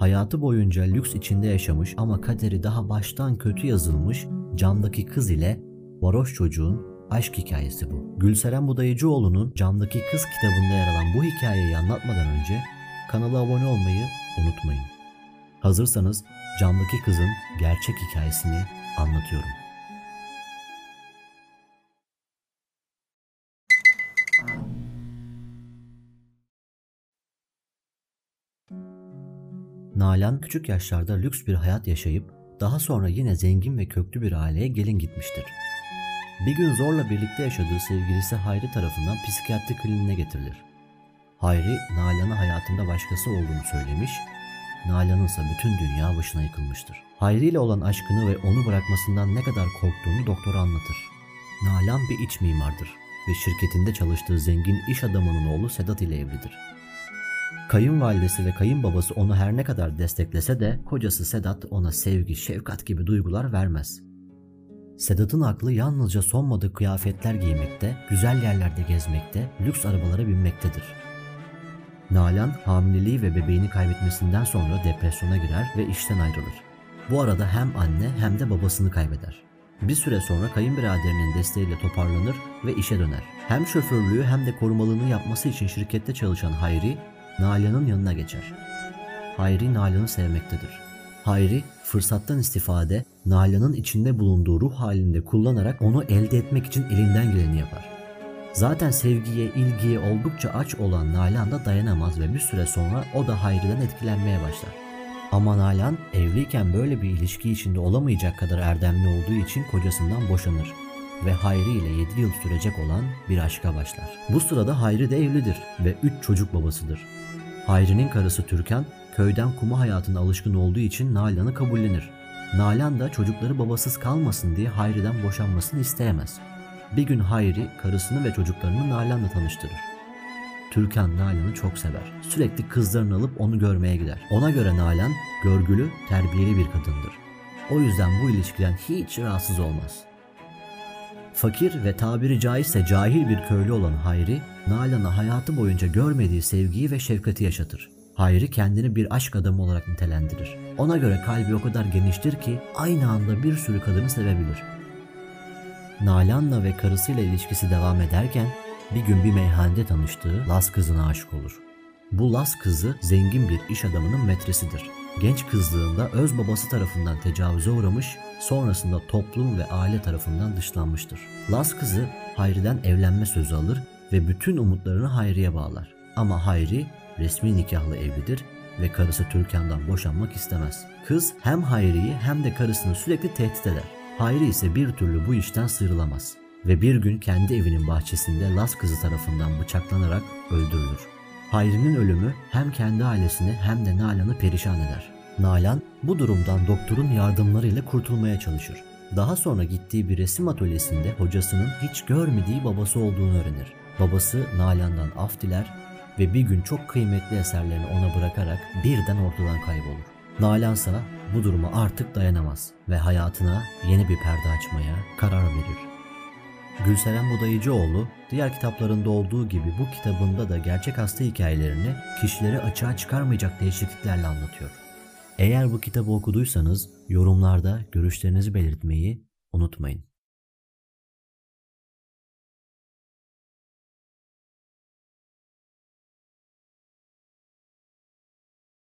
Hayatı boyunca lüks içinde yaşamış ama kaderi daha baştan kötü yazılmış camdaki kız ile varoş çocuğun aşk hikayesi bu. Gülseren Budayıcıoğlu'nun Camdaki Kız kitabında yer alan bu hikayeyi anlatmadan önce kanala abone olmayı unutmayın. Hazırsanız Camdaki Kız'ın gerçek hikayesini anlatıyorum. Nalan küçük yaşlarda lüks bir hayat yaşayıp daha sonra yine zengin ve köklü bir aileye gelin gitmiştir. Bir gün zorla birlikte yaşadığı sevgilisi Hayri tarafından psikiyatri kliniğine getirilir. Hayri, Nalan'a hayatında başkası olduğunu söylemiş, Nalan'ın ise bütün dünya başına yıkılmıştır. Hayri ile olan aşkını ve onu bırakmasından ne kadar korktuğunu doktora anlatır. Nalan bir iç mimardır ve şirketinde çalıştığı zengin iş adamının oğlu Sedat ile evlidir. Kayınvalidesi ve kayınbabası onu her ne kadar desteklese de kocası Sedat ona sevgi, şefkat gibi duygular vermez. Sedat'ın aklı yalnızca son moda kıyafetler giymekte, güzel yerlerde gezmekte, lüks arabalara binmektedir. Nalan hamileliği ve bebeğini kaybetmesinden sonra depresyona girer ve işten ayrılır. Bu arada hem anne hem de babasını kaybeder. Bir süre sonra kayınbiraderinin desteğiyle toparlanır ve işe döner. Hem şoförlüğü hem de korumalığını yapması için şirkette çalışan Hayri, Nalan'ın yanına geçer. Hayri Nalan'ı sevmektedir. Hayri fırsattan istifade Nalan'ın içinde bulunduğu ruh halinde kullanarak onu elde etmek için elinden geleni yapar. Zaten sevgiye, ilgiye oldukça aç olan Nalan da dayanamaz ve bir süre sonra o da Hayri'den etkilenmeye başlar. Ama Nalan evliyken böyle bir ilişki içinde olamayacak kadar erdemli olduğu için kocasından boşanır ve Hayri ile 7 yıl sürecek olan bir aşka başlar. Bu sırada Hayri de evlidir ve 3 çocuk babasıdır. Hayri'nin karısı Türkan köyden kuma hayatına alışkın olduğu için Nalan'ı kabullenir. Nalan da çocukları babasız kalmasın diye Hayri'den boşanmasını isteyemez. Bir gün Hayri karısını ve çocuklarını Nalan'la tanıştırır. Türkan Nalan'ı çok sever. Sürekli kızlarını alıp onu görmeye gider. Ona göre Nalan görgülü, terbiyeli bir kadındır. O yüzden bu ilişkiden hiç rahatsız olmaz. Fakir ve tabiri caizse cahil bir köylü olan Hayri, Nalan'a hayatı boyunca görmediği sevgiyi ve şefkati yaşatır. Hayri kendini bir aşk adamı olarak nitelendirir. Ona göre kalbi o kadar geniştir ki aynı anda bir sürü kadını sevebilir. Nalan'la ve karısıyla ilişkisi devam ederken bir gün bir meyhanede tanıştığı Las kızına aşık olur. Bu Las kızı zengin bir iş adamının metresidir. Genç kızlığında öz babası tarafından tecavüze uğramış, sonrasında toplum ve aile tarafından dışlanmıştır. Las kızı Hayri'den evlenme sözü alır ve bütün umutlarını Hayri'ye bağlar. Ama Hayri resmi nikahlı evlidir ve karısı Türkan'dan boşanmak istemez. Kız hem Hayri'yi hem de karısını sürekli tehdit eder. Hayri ise bir türlü bu işten sıyrılamaz ve bir gün kendi evinin bahçesinde Las kızı tarafından bıçaklanarak öldürülür. Hayri'nin ölümü hem kendi ailesini hem de Nalan'ı perişan eder. Nalan bu durumdan doktorun yardımlarıyla kurtulmaya çalışır. Daha sonra gittiği bir resim atölyesinde hocasının hiç görmediği babası olduğunu öğrenir. Babası Nalan'dan af diler ve bir gün çok kıymetli eserlerini ona bırakarak birden ortadan kaybolur. Nalan ise bu duruma artık dayanamaz ve hayatına yeni bir perde açmaya karar verir. Gülseren Budayıcıoğlu diğer kitaplarında olduğu gibi bu kitabında da gerçek hasta hikayelerini kişileri açığa çıkarmayacak değişikliklerle anlatıyor. Eğer bu kitabı okuduysanız yorumlarda görüşlerinizi belirtmeyi unutmayın.